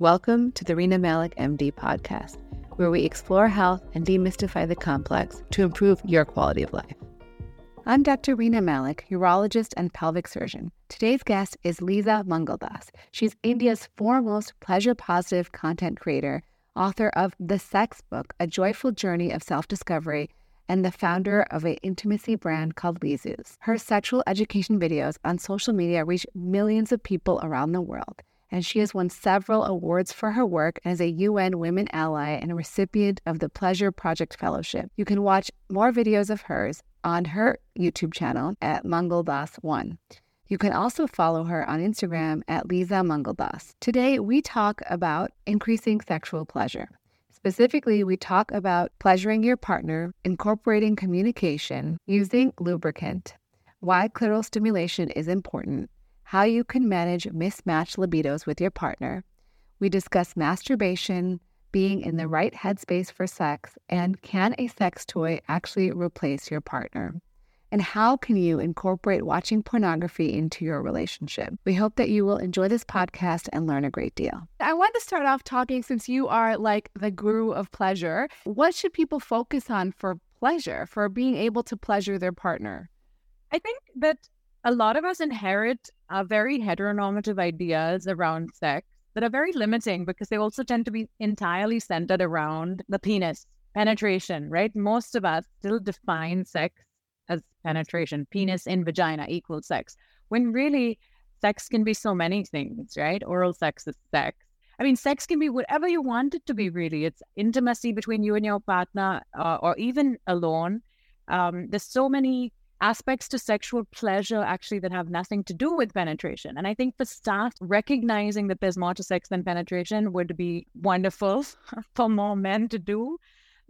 Welcome to the Rena Malik MD podcast, where we explore health and demystify the complex to improve your quality of life. I'm Dr. Rena Malik, urologist and pelvic surgeon. Today's guest is Leeza Mangaldas. She's India's foremost pleasure positive content creator, author of The Sex Book, A Joyful Journey of Self Discovery, and the founder of an intimacy brand called Leezu's. Her sexual education videos on social media reach millions of people around the world and she has won several awards for her work as a UN Women Ally and a recipient of the Pleasure Project Fellowship. You can watch more videos of hers on her YouTube channel at Mangaldas1. You can also follow her on Instagram at Leeza Mangaldas. Today, we talk about increasing sexual pleasure. Specifically, we talk about pleasuring your partner, incorporating communication, using lubricant, why clitoral stimulation is important, how you can manage mismatched libidos with your partner. We discuss masturbation, being in the right headspace for sex, and can a sex toy actually replace your partner? And how can you incorporate watching pornography into your relationship? We hope that you will enjoy this podcast and learn a great deal. I want to start off talking since you are like the guru of pleasure. What should people focus on for pleasure, for being able to pleasure their partner? I think that a lot of us inherit uh, very heteronormative ideas around sex that are very limiting because they also tend to be entirely centered around the penis, penetration, right? Most of us still define sex as penetration, penis in vagina equals sex, when really sex can be so many things, right? Oral sex is sex. I mean, sex can be whatever you want it to be, really. It's intimacy between you and your partner uh, or even alone. Um, there's so many aspects to sexual pleasure actually that have nothing to do with penetration. And I think for staff, recognizing that there's more to sex than penetration would be wonderful for more men to do.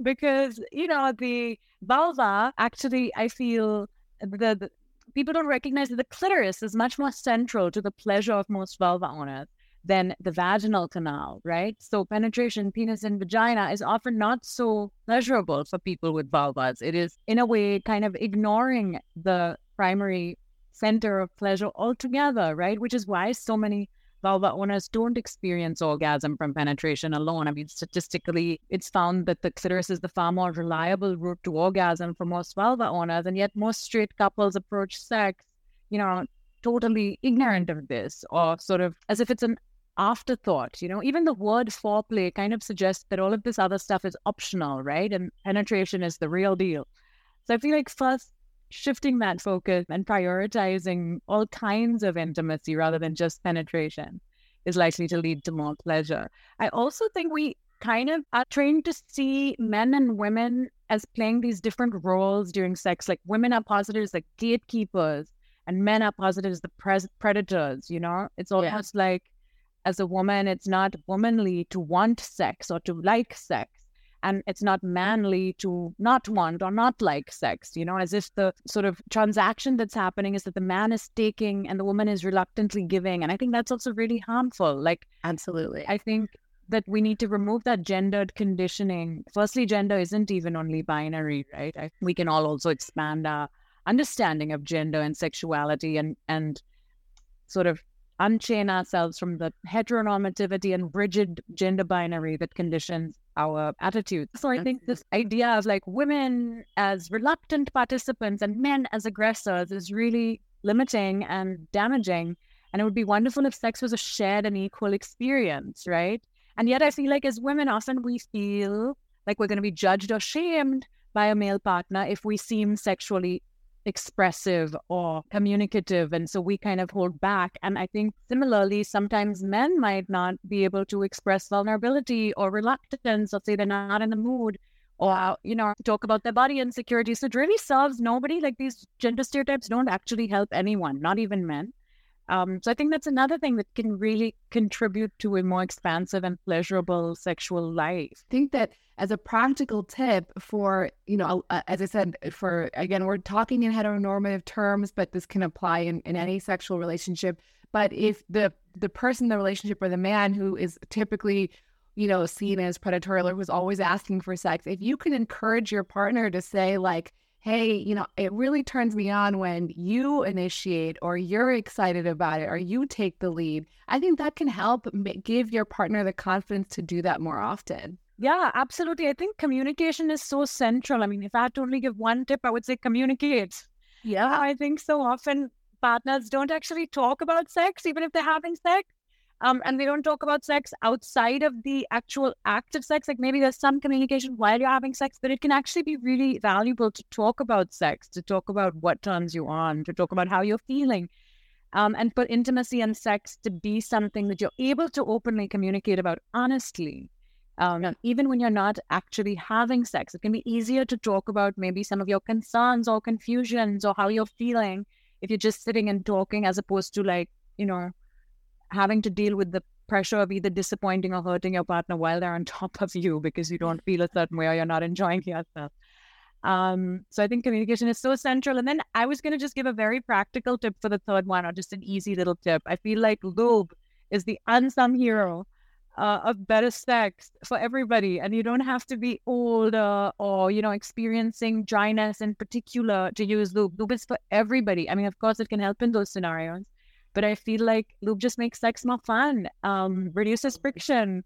Because, you know, the vulva actually, I feel the, people don't recognize that the clitoris is much more central to the pleasure of most vulva owners than the vaginal canal, right? So penetration, penis and vagina is often not so pleasurable for people with vulvas. It is, in a way, kind of ignoring the primary center of pleasure altogether, right? Which is why so many vulva owners don't experience orgasm from penetration alone. I mean, statistically, it's found that the clitoris is the far more reliable route to orgasm for most vulva owners, and yet most straight couples approach sex, you know, totally ignorant of this or sort of as if it's an afterthought. You know, even the word foreplay kind of suggests that all of this other stuff is optional, right? And penetration is the real deal. So I feel like first shifting that focus and prioritizing all kinds of intimacy rather than just penetration is likely to lead to more pleasure. I also think we kind of are trained to see men and women as playing these different roles during sex. Like women are posited as like gatekeepers, and men are posited as the pres- predators. You know, it's almost yeah. like as a woman, it's not womanly to want sex or to like sex. And it's not manly to not want or not like sex, you know, as if the sort of transaction that's happening is that the man is taking and the woman is reluctantly giving. And I think that's also really harmful. Like, absolutely. I think that we need to remove that gendered conditioning. Firstly, gender isn't even only binary, right? I, we can all also expand our understanding of gender and sexuality and and sort of unchain ourselves from the heteronormativity and rigid gender binary that conditions our attitudes. So I think this idea of like women as reluctant participants and men as aggressors is really limiting and damaging. And it would be wonderful if sex was a shared and equal experience, right? And yet I feel like as women, often we feel like we're going to be judged or shamed by a male partner if we seem sexually expressive or communicative. And so we kind of hold back. And I think similarly, sometimes men might not be able to express vulnerability or reluctance or say they're not in the mood or, you know, talk about their body insecurity. So it really serves nobody. Like these gender stereotypes don't actually help anyone, not even men. Um, so I think that's another thing that can really contribute to a more expansive and pleasurable sexual life. I think that as a practical tip for, you know, as I said, for again, we're talking in heteronormative terms, but this can apply in, in any sexual relationship. But if the the person in the relationship or the man who is typically, you know, seen as predatory or who's always asking for sex, if you can encourage your partner to say like, hey, you know, it really turns me on when you initiate or you're excited about it or you take the lead. I think that can help give your partner the confidence to do that more often. Yeah, absolutely. I think communication is so central. I mean, if I had to only give one tip, I would say communicate. Yeah. I think so often partners don't actually talk about sex, even if they're having sex. Um, and they don't talk about sex outside of the actual act of sex. Like maybe there's some communication while you're having sex, but it can actually be really valuable to talk about sex, to talk about what turns you on, to talk about how you're feeling, um, and for intimacy and sex to be something that you're able to openly communicate about honestly. Um, even when you're not actually having sex, it can be easier to talk about maybe some of your concerns or confusions or how you're feeling if you're just sitting and talking as opposed to like, you know, having to deal with the pressure of either disappointing or hurting your partner while they're on top of you because you don't feel a certain way or you're not enjoying yourself. Um, so I think communication is so central. And then I was going to just give a very practical tip for the third one, or just an easy little tip. I feel like lube is the unsung hero uh, of better sex for everybody, and you don't have to be older or you know experiencing dryness in particular to use lube. Lube is for everybody. I mean, of course, it can help in those scenarios, but I feel like lube just makes sex more fun, um, reduces friction.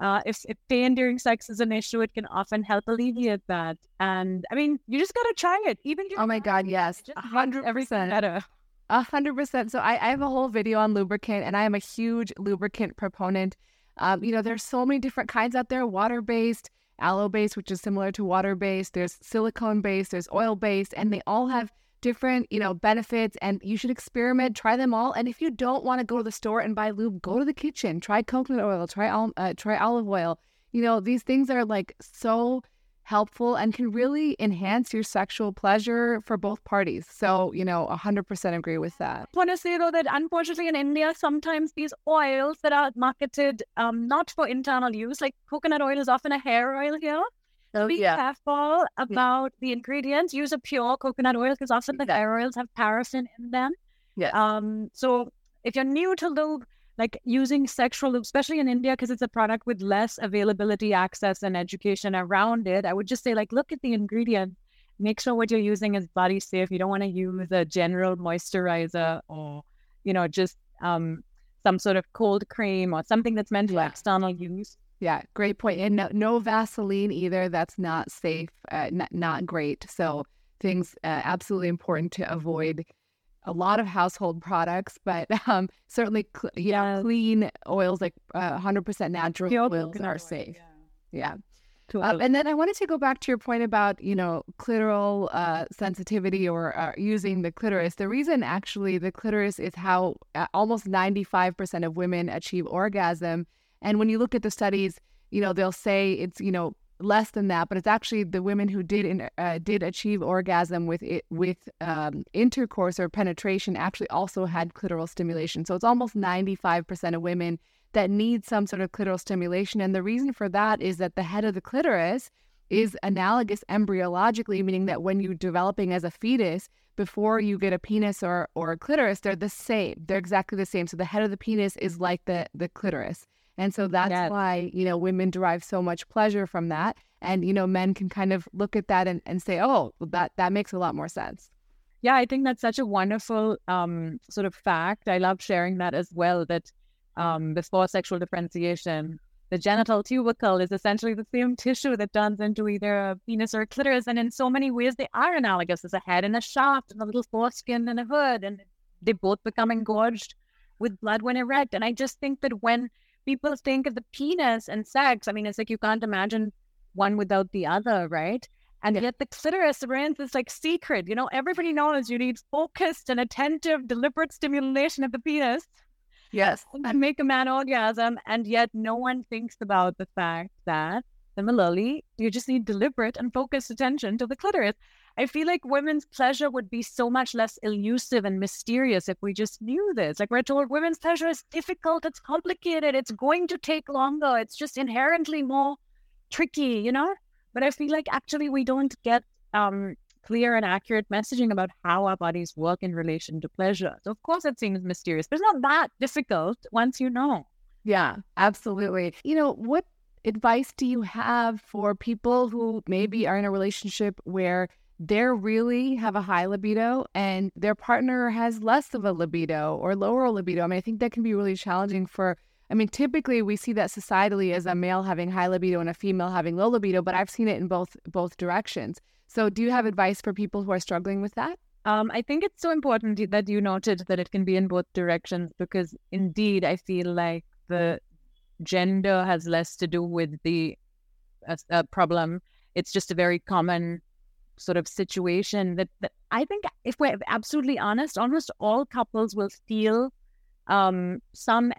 Uh, if, if pain during sex is an issue, it can often help alleviate that. And I mean, you just gotta try it. Even oh my god, yes, hundred percent better. A hundred percent. So I, I have a whole video on lubricant, and I am a huge lubricant proponent. Um, you know, there's so many different kinds out there: water-based, aloe-based, which is similar to water-based. There's silicone-based. There's oil-based, and they all have different, you know, benefits and you should experiment, try them all. And if you don't want to go to the store and buy lube, go to the kitchen, try coconut oil, try uh, try olive oil. You know, these things are like so helpful and can really enhance your sexual pleasure for both parties. So, you know, 100% agree with that. I want to say though that unfortunately in India, sometimes these oils that are marketed um, not for internal use, like coconut oil is often a hair oil here. Oh, Be yeah. careful about yeah. the ingredients. Use a pure coconut oil because often the oils have paraffin in them. Yeah. Um. So if you're new to lube, like using sexual lube, especially in India, because it's a product with less availability, access, and education around it, I would just say like look at the ingredient. Make sure what you're using is body safe. You don't want to use a general moisturizer or, you know, just um some sort of cold cream or something that's meant for external use. Yeah, great point. And no, no Vaseline either. That's not safe, uh, not, not great. So things uh, absolutely important to avoid a lot of household products, but um, certainly cl- yeah, clean oils like uh, 100% natural Pure oils are safe. Yeah. yeah. Um, and then I wanted to go back to your point about, you know, clitoral uh, sensitivity or uh, using the clitoris. The reason actually the clitoris is how uh, almost 95% of women achieve orgasm and when you look at the studies, you know, they'll say it's, you know, less than that, but it's actually the women who did in, uh, did achieve orgasm with it with um, intercourse or penetration actually also had clitoral stimulation. So it's almost 95% of women that need some sort of clitoral stimulation. And the reason for that is that the head of the clitoris is analogous embryologically, meaning that when you're developing as a fetus, before you get a penis or, or a clitoris, they're the same. They're exactly the same. So the head of the penis is like the, the clitoris. And so that's yes. why, you know, women derive so much pleasure from that. And, you know, men can kind of look at that and, and say, oh, that, that makes a lot more sense. Yeah, I think that's such a wonderful um, sort of fact. I love sharing that as well, that um, before sexual differentiation, the genital tubercle is essentially the same tissue that turns into either a penis or a clitoris. And in so many ways, they are analogous. There's a head and a shaft and a little foreskin and a hood, and they both become engorged with blood when erect. And I just think that when people think of the penis and sex. I mean, it's like you can't imagine one without the other, right? And yeah. yet the clitoris remains this like secret. You know, everybody knows you need focused and attentive, deliberate stimulation of the penis. Yes. To make a man orgasm. And yet no one thinks about the fact that similarly, you just need deliberate and focused attention to the clitoris. I feel like women's pleasure would be so much less elusive and mysterious if we just knew this. Like we're told women's pleasure is difficult, it's complicated, it's going to take longer, it's just inherently more tricky, you know? But I feel like actually we don't get um, clear and accurate messaging about how our bodies work in relation to pleasure. So of course it seems mysterious, but it's not that difficult once you know. Yeah, absolutely. You know, what advice do you have for people who maybe are in a relationship where they really have a high libido and their partner has less of a libido or lower libido. I mean, I think that can be really challenging for I mean, typically we see that societally as a male having high libido and a female having low libido, but I've seen it in both both directions. So, do you have advice for people who are struggling with that? Um, I think it's so important that you noted that it can be in both directions because indeed I feel like the gender has less to do with the uh, uh, problem. It's just a very common sort of situation that, that, I think, if we're absolutely honest, almost all couples will feel um, some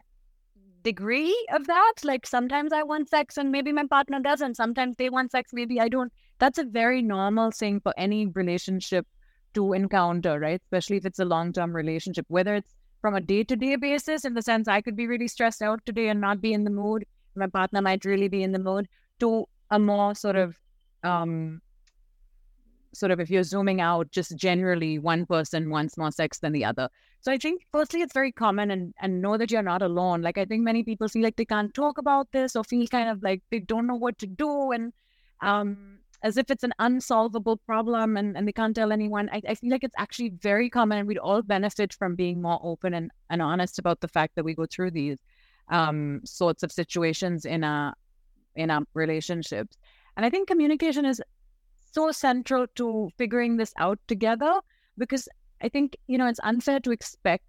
degree of that. Like sometimes I want sex and maybe my partner doesn't. Sometimes they want sex, maybe I don't. That's a very normal thing for any relationship to encounter, right? Especially if it's a long term relationship, whether it's from a day to day basis, in the sense I could be really stressed out today and not be in the mood. My partner might really be in the mood, to a more sort of um, sort of if you're zooming out, just generally one person wants more sex than the other. So I think firstly it's very common and and know that you're not alone. Like I think many people feel like they can't talk about this or feel kind of like they don't know what to do and um as if it's an unsolvable problem and, and they can't tell anyone. I, I feel like it's actually very common and we'd all benefit from being more open and, and honest about the fact that we go through these um sorts of situations in a in our relationships. And I think communication is so central to figuring this out together because I think, you know, it's unfair to expect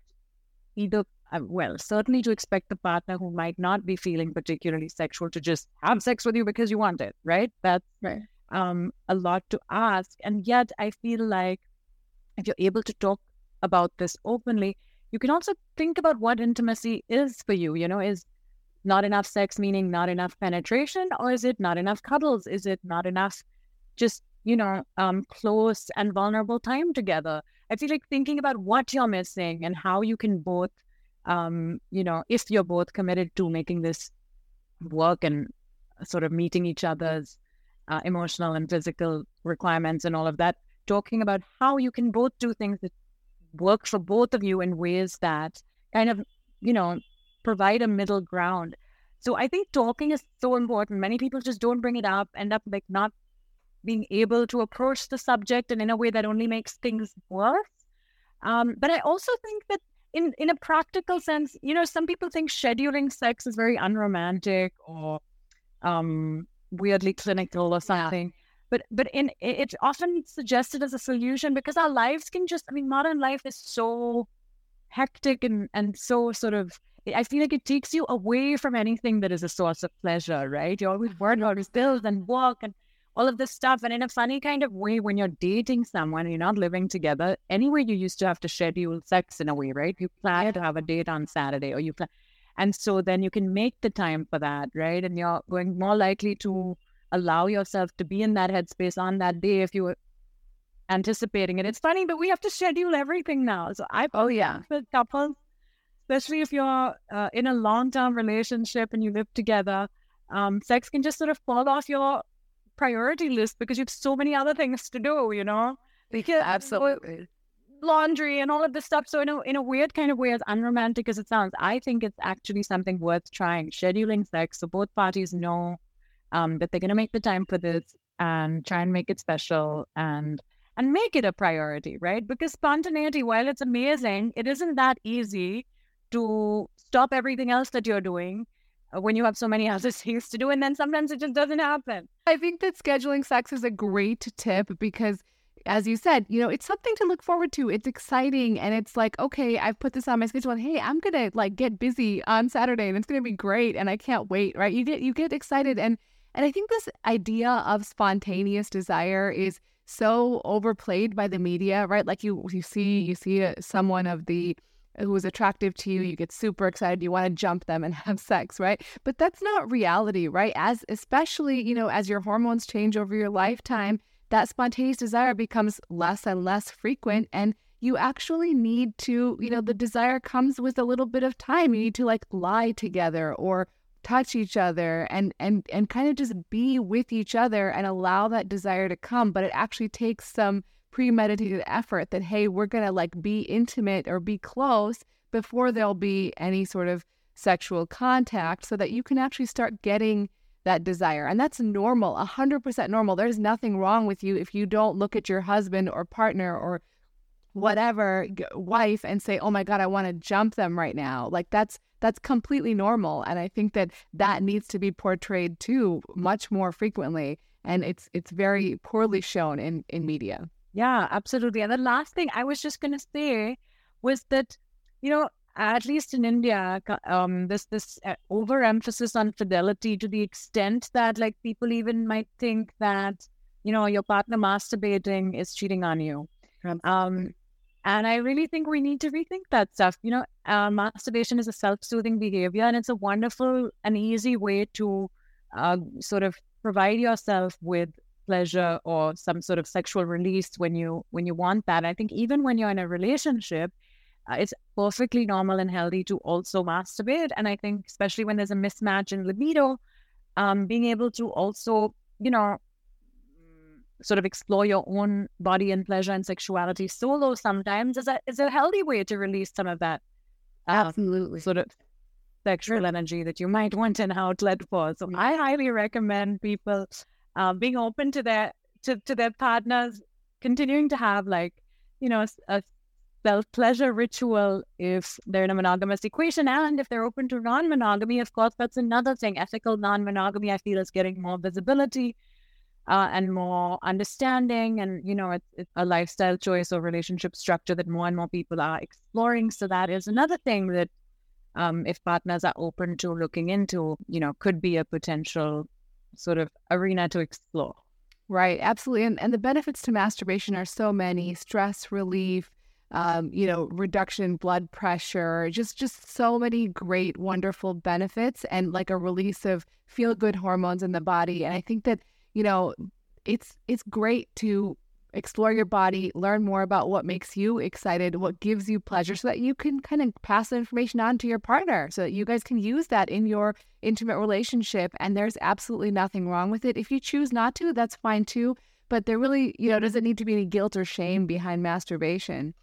either, uh, well, certainly to expect the partner who might not be feeling particularly sexual to just have sex with you because you want it, right? That's right. Um, a lot to ask. And yet, I feel like if you're able to talk about this openly, you can also think about what intimacy is for you. You know, is not enough sex meaning not enough penetration, or is it not enough cuddles? Is it not enough just you know, um, close and vulnerable time together. I feel like thinking about what you're missing and how you can both, um, you know, if you're both committed to making this work and sort of meeting each other's uh, emotional and physical requirements and all of that, talking about how you can both do things that work for both of you in ways that kind of, you know, provide a middle ground. So I think talking is so important. Many people just don't bring it up, end up like not being able to approach the subject and in a way that only makes things worse. Um, but I also think that in in a practical sense, you know, some people think scheduling sex is very unromantic or um, weirdly clinical or something. Yeah. But but in it's often suggested as a solution because our lives can just I mean modern life is so hectic and and so sort of I feel like it takes you away from anything that is a source of pleasure, right? You're always worried always bills and work and all of this stuff. And in a funny kind of way, when you're dating someone, you're not living together. Anyway, you used to have to schedule sex in a way, right? You plan to have a date on Saturday, or you plan, and so then you can make the time for that, right? And you're going more likely to allow yourself to be in that headspace on that day if you were anticipating it. It's funny, but we have to schedule everything now. So I oh yeah, with couples, especially if you're uh, in a long term relationship and you live together. Um, sex can just sort of fall off your priority list because you have so many other things to do, you know? Because absolutely laundry and all of this stuff. So in a in a weird kind of way, as unromantic as it sounds, I think it's actually something worth trying. Scheduling sex so both parties know um, that they're gonna make the time for this and try and make it special and and make it a priority, right? Because spontaneity, while it's amazing, it isn't that easy to stop everything else that you're doing uh, Uh, when you have so many other things to do. And then sometimes it just doesn't happen. I think that scheduling sex is a great tip because as you said, you know, it's something to look forward to. It's exciting and it's like, okay, I've put this on my schedule and hey, I'm to like get busy on Saturday and it's to be great and I can't wait, right? You get you get excited and and I think this idea of spontaneous desire is so overplayed by the media, right? Like you you see you see a, someone of the who is attractive to you, mm-hmm. you get super excited, you want to jump them and have sex, right? But that's not reality, right? As especially, you know, as your hormones change over your lifetime, that spontaneous desire becomes less and less frequent and you actually need to, you know, the desire comes with a little bit of time. You need to like lie together or touch each other and and and kind of just be with each other and allow that desire to come, but it actually takes some premeditated effort that, hey, we're going to like be intimate or be close before there'll be any sort of sexual contact so that you can actually start getting that desire. And that's normal, 100% normal. There's nothing wrong with you if you don't look at your husband or partner or whatever wife and say, "Oh my god, I want to jump them right now." Like that's that's completely normal and I think that that needs to be portrayed too much more frequently and it's it's very poorly shown in in media. Yeah, absolutely. And the last thing I was just going to say was that you know at least in India, um, this this uh, overemphasis on fidelity to the extent that like people even might think that you know your partner masturbating is cheating on you. Um, and I really think we need to rethink that stuff. You know, uh, masturbation is a self-soothing behavior, and it's a wonderful and easy way to uh, sort of provide yourself with pleasure or some sort of sexual release when you when you want that. I think even when you're in a relationship, uh, it's perfectly normal and healthy to also masturbate. And I think, especially when there's a mismatch in libido, um, being able to also, you know, sort of explore your own body and pleasure and sexuality solo sometimes is a is a healthy way to release some of that uh, absolutely sort of sexual energy that you might want an outlet for. So I highly recommend people uh, being open to their to, to their partners continuing to have like you know a self pleasure ritual if they're in a monogamous equation. And if they're open to non monogamy, of course, that's another thing. Ethical non monogamy, I feel, is getting more visibility uh, and more understanding. And, you know, it's, it's, a lifestyle choice or relationship structure that more and more people are exploring. So that is another thing that, um, if partners are open to looking into, you know, could be a potential sort of arena to explore. Right, absolutely. And, and the benefits to masturbation are so many stress relief, um, you know, reduction blood pressure, just just so many great, wonderful benefits, and like a release of feel good hormones in the body. And I think that you know, it's it's great to explore your body, learn more about what makes you excited, what gives you pleasure, so that you can kind of pass the information on to your partner, so that you guys can use that in your intimate relationship. And there's absolutely nothing wrong with it. If you choose not to, that's fine too. But there really, you know, doesn't need to be any guilt or shame behind masturbation.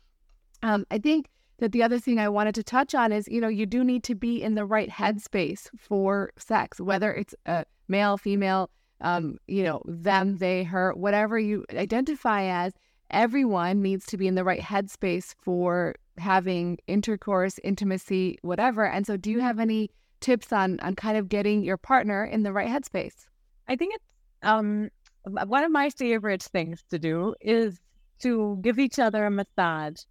Um, I think that the other thing I wanted to touch on is, you know, you do need to be in the right headspace for sex, whether it's a male, female, um, you know, them, they, her, whatever you identify as. Everyone needs to be in the right headspace for having intercourse, intimacy, whatever. And so, do you have any tips on on kind of getting your partner in the right headspace? I think it's um, one of my favorite things to do is to give each other a massage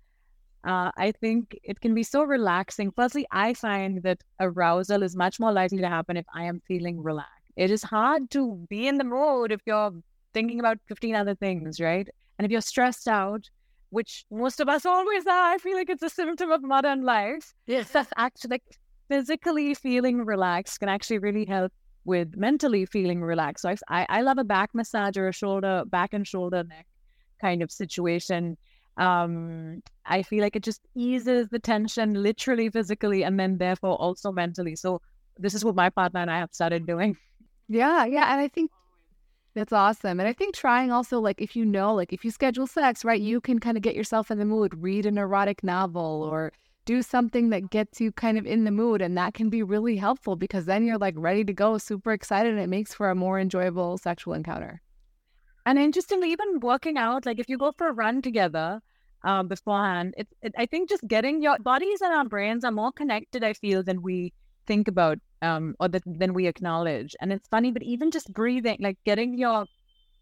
uh, I think it can be so relaxing. Firstly, I find that arousal is much more likely to happen if I am feeling relaxed. It is hard to be in the mood if you're thinking about 15 other things, right? And if you're stressed out, which most of us always are, I feel like it's a symptom of modern life. Yes. That's actually like physically feeling relaxed can actually really help with mentally feeling relaxed. So I, I love a back massage or a shoulder, back and shoulder neck kind of situation um, I feel like it just eases the tension literally physically and then therefore also mentally. So this is what my partner and I have started doing. Yeah, yeah. And I think that's awesome. And I think trying also like if you know, like if you schedule sex, right, you can kind of get yourself in the mood, read an erotic novel or do something that gets you kind of in the mood. And that can be really helpful because then you're like ready to go, super excited, and it makes for a more enjoyable sexual encounter. And interestingly, even working out, like if you go for a run together, um, beforehand. It, it, I think just getting your bodies and our brains are more connected, I feel, than we think about um, or that then we acknowledge. And it's funny, but even just breathing, like getting your,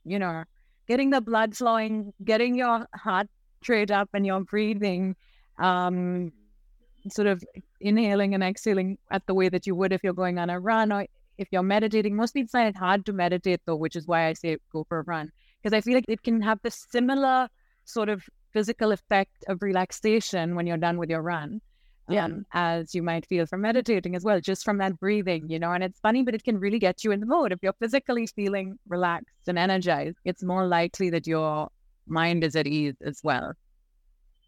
you know, getting the blood flowing, getting your heart rate up and your breathing, um, sort of inhaling and exhaling at the way that you would if you're going on a run or if you're meditating. Most people find it hard to meditate though, which is why I say go for a run. Because I feel like it can have the similar sort of physical effect of relaxation when you're done with your run. Yeah. Um, as you might feel from meditating as well, just from that breathing, you know. And it's funny, but it can really get you in the mood. If you're physically feeling relaxed and energized, it's more likely that your mind is at ease as well.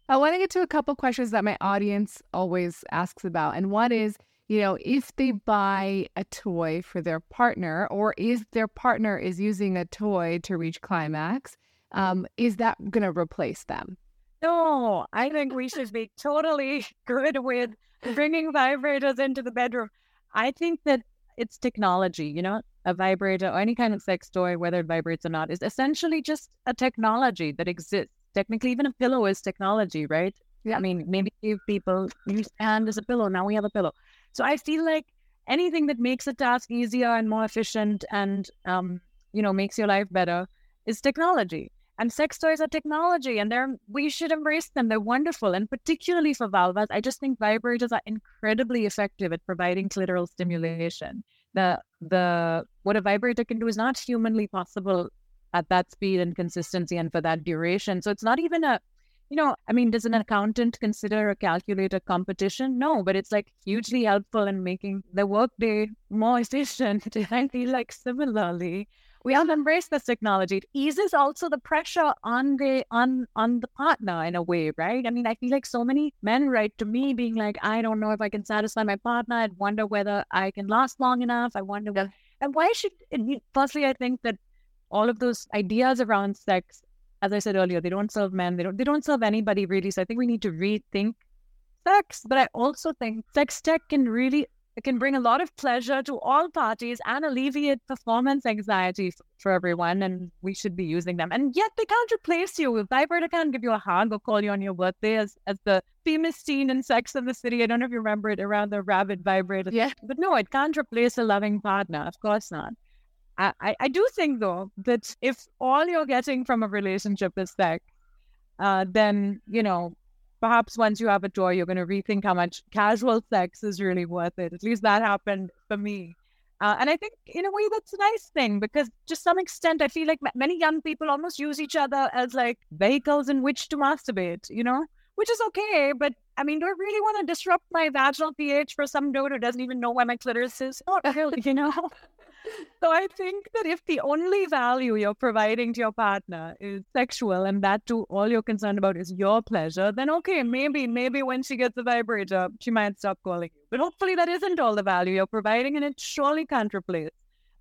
I want to get to a couple questions that my audience always asks about. And one is, you know, if they buy a toy for their partner, or if their partner is using a toy to reach climax, um, is that going to replace them? No, I think we should be totally good with bringing vibrators into the bedroom. I think that it's technology, you know, a vibrator or any kind of sex toy, whether it vibrates or not, is essentially just a technology that exists. Technically, even a pillow is technology, right? Yeah. I mean, maybe people use hand as a pillow. Now we have a pillow. So I feel like anything that makes a task easier and more efficient and um, you know, makes your life better is technology. And sex toys are technology and they're we should embrace them. They're wonderful. And particularly for vulvas, I just think vibrators are incredibly effective at providing clitoral stimulation. The the what a vibrator can do is not humanly possible at that speed and consistency and for that duration. So it's not even a you know, I mean, does an accountant consider a calculator competition? No, but it's like hugely helpful in making the workday more efficient. I feel like similarly, we have embraced this technology. It eases also the pressure on the on on the partner in a way, right? I mean, I feel like so many men write to me being like, I don't know if I can satisfy my partner. I wonder whether I can last long enough. I wonder yeah. and why should firstly I think that all of those ideas around sex, as I said earlier, they don't serve men, they don't they don't serve anybody really. So I think we need to rethink sex. But I also think sex tech can really it can bring a lot of pleasure to all parties and alleviate performance anxiety for everyone. And we should be using them. And yet they can't replace you. Vibrator can't give you a hug or call you on your birthday as, as the famous scene in Sex and the City. I don't know if you remember it around the rabbit vibrator. Yeah. But no, it can't replace a loving partner. Of course not. I, I, I do think though that if all you're getting from a relationship is sex, uh, then you know perhaps once you have a toy, you're going to rethink how much casual sex is really worth it. At least that happened for me. Uh, and I think in a way that's a nice thing because to some extent, I feel like many young people almost use each other as like vehicles in which to masturbate, you know, which is okay. But I mean, do I really want to disrupt my vaginal pH for some dude who doesn't even know where my clitoris is? Not really, you know so I think that if the only value you're providing to your partner is sexual and that too all you're concerned about is your pleasure, then okay, maybe, maybe when she gets a vibrator, she might stop calling you. But hopefully that isn't all the value you're providing and it surely can't replace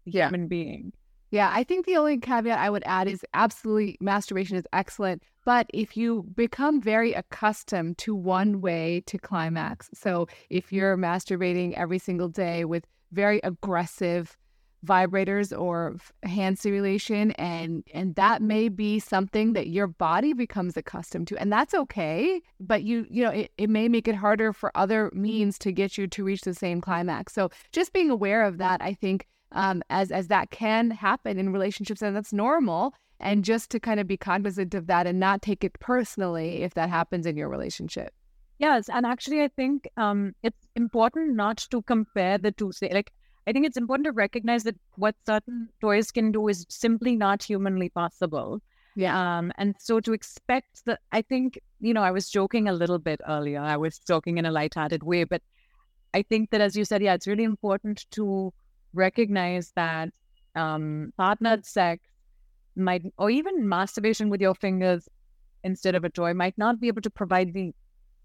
the yeah. human being. Yeah, I think the only caveat I would add is absolutely masturbation is excellent, but if you become very accustomed to one way to climax, so if you're masturbating every single day with very aggressive vibrators or hand stimulation and and that may be something that your body becomes accustomed to and that's okay but you you know it, it may make it harder for other means to get you to reach the same climax. So just being aware of that i think um, as as that can happen in relationships and that's normal and just to kind of be cognizant of that and not take it personally if that happens in your relationship. Yes and actually i think um, it's important not to compare the two say like I think it's important to recognize that what certain toys can do is simply not humanly possible. Yeah. Um, and so to expect that, I think, you know, I was joking a little bit earlier. I was joking in a lighthearted way, but I think that, as you said, yeah, it's really important to recognize that um, partnered sex might, or even masturbation with your fingers instead of a toy, might not be able to provide the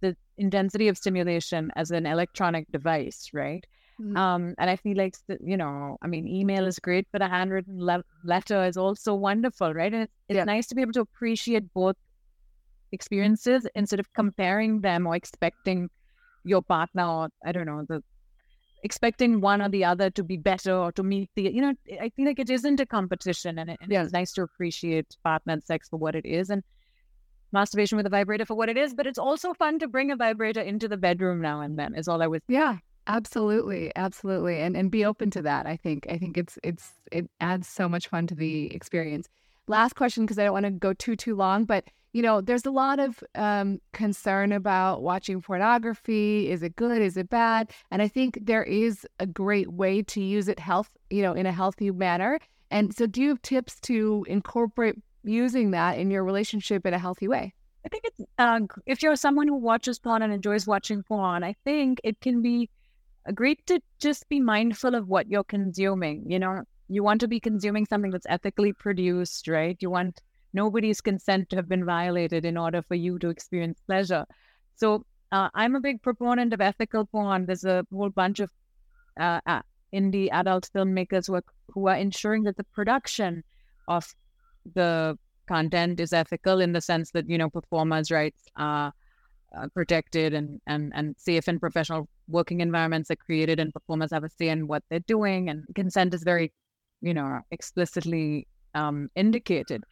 the intensity of stimulation as an electronic device, right? Mm-hmm. Um, and I feel like, you know, I mean, email is great, but a handwritten le- letter is also wonderful, right? And it's, it's yeah. nice to be able to appreciate both experiences instead of comparing them or expecting your partner or, I don't know, the expecting one or the other to be better or to meet the, you know, I feel like it isn't a competition and, it, and yeah. it's nice to appreciate partner and sex for what it is. And masturbation with a vibrator for what it is, but it's also fun to bring a vibrator into the bedroom now and then. Is all I was. Yeah, Absolutely, absolutely, and and be open to that. I think I think it's it's it adds so much fun to the experience. Last question, because I don't want to go too too long, but you know, there's a lot of um, concern about watching pornography. Is it good? Is it bad? And I think there is a great way to use it health, you know, in a healthy manner. And so, do you have tips to incorporate using that in your relationship in a healthy way? I think it's uh, if you're someone who watches porn and enjoys watching porn, I think it can be great to just be mindful of what you're consuming. You know, you want to be consuming something that's ethically produced, right? You want nobody's consent to have been violated in order for you to experience pleasure. So uh, I'm a big proponent of ethical porn. There's a whole bunch of uh, uh, indie adult filmmakers who are, who are ensuring that the production of the content is ethical in the sense that you know performers' rights are uh, protected and, and, and safe and professional working environments are created and performers have a say in what they're doing and consent is very, you know, explicitly um, indicated.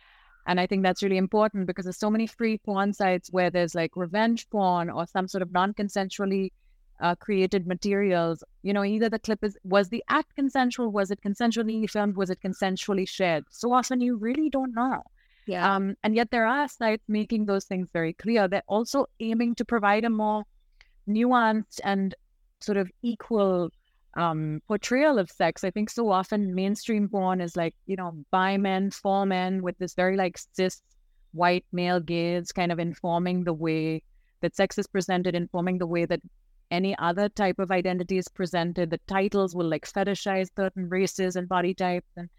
And I think that's really important because there's so many free porn sites where there's like revenge porn or some sort of non-consensually uh, created materials. You know, either the clip is was the act consensual, was it consensually filmed, was it consensually shared? So often you really don't know. Yeah. Um, and yet there are sites making those things very clear. They're also aiming to provide a more nuanced and sort of equal um, portrayal of sex. I think so often mainstream porn is like, you know, by men, for men, with this very like cis white male gaze kind of informing the way that sex is presented, informing the way that any other type of identity is presented. The titles will like fetishize certain races and body types. And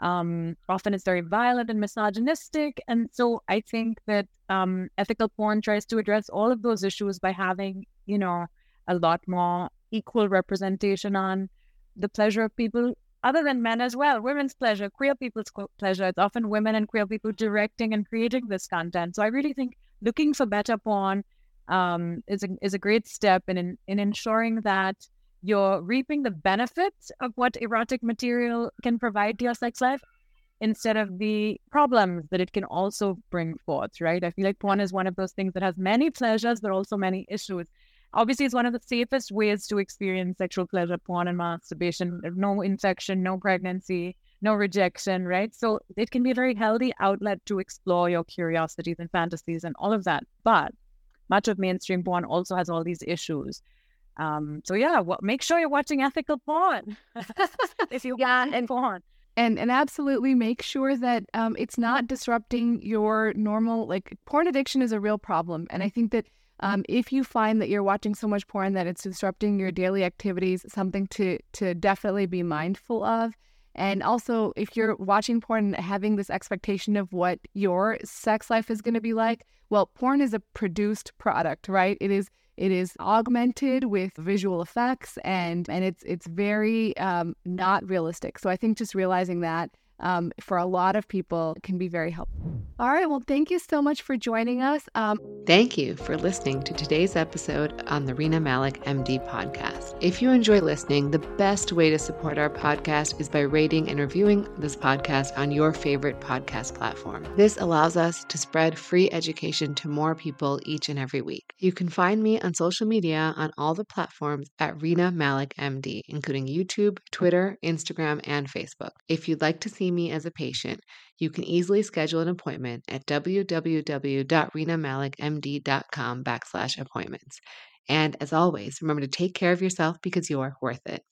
um, often it's very violent and misogynistic. And so I think that um, ethical porn tries to address all of those issues by having, you know, a lot more equal representation on the pleasure of people other than men as well. Women's pleasure, queer people's pleasure. It's often women and queer people directing and creating this content. So I really think looking for better porn um, is a, is a great step in, in in ensuring that you're reaping the benefits of what erotic material can provide to your sex life instead of the problems that it can also bring forth, right? I feel like porn is one of those things that has many pleasures, but also many issues. Obviously, it's one of the safest ways to experience sexual pleasure, porn and masturbation. No infection, no pregnancy, no rejection, right? So it can be a very healthy outlet to explore your curiosities and fantasies and all of that. But much of mainstream porn also has all these issues. Um, so yeah, well, make sure you're watching ethical porn if you yeah, and porn. And and absolutely make sure that um, it's not disrupting your normal like porn addiction is a real problem. And I think that um, if you find that you're watching so much porn that it's disrupting your daily activities, something to to definitely be mindful of. And also, if you're watching porn and having this expectation of what your sex life is going to be like, well, porn is a produced product, right? It is it is augmented with visual effects and and it's it's very um, not realistic. So I think just realizing that um, for a lot of people can be very helpful. All right. Well, thank you so much for joining us. Um, thank you for listening to today's episode on the Rena Malik MD podcast. If you enjoy listening, the best way to support our podcast is by rating and reviewing this podcast on your favorite podcast platform. This allows us to spread free education to more people each and every week. You can find me on social media on all the platforms at Rena Malik MD, including YouTube, Twitter, Instagram, and Facebook. If you'd like to see see me as a patient, you can easily schedule an appointment at www.renamalikmd.com backslash appointments. And as always, remember to take care of yourself because you're worth it.